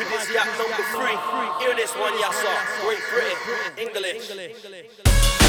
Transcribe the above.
Michael Dizzy yacht number three. Hear this y'all saw. Great Britain, English.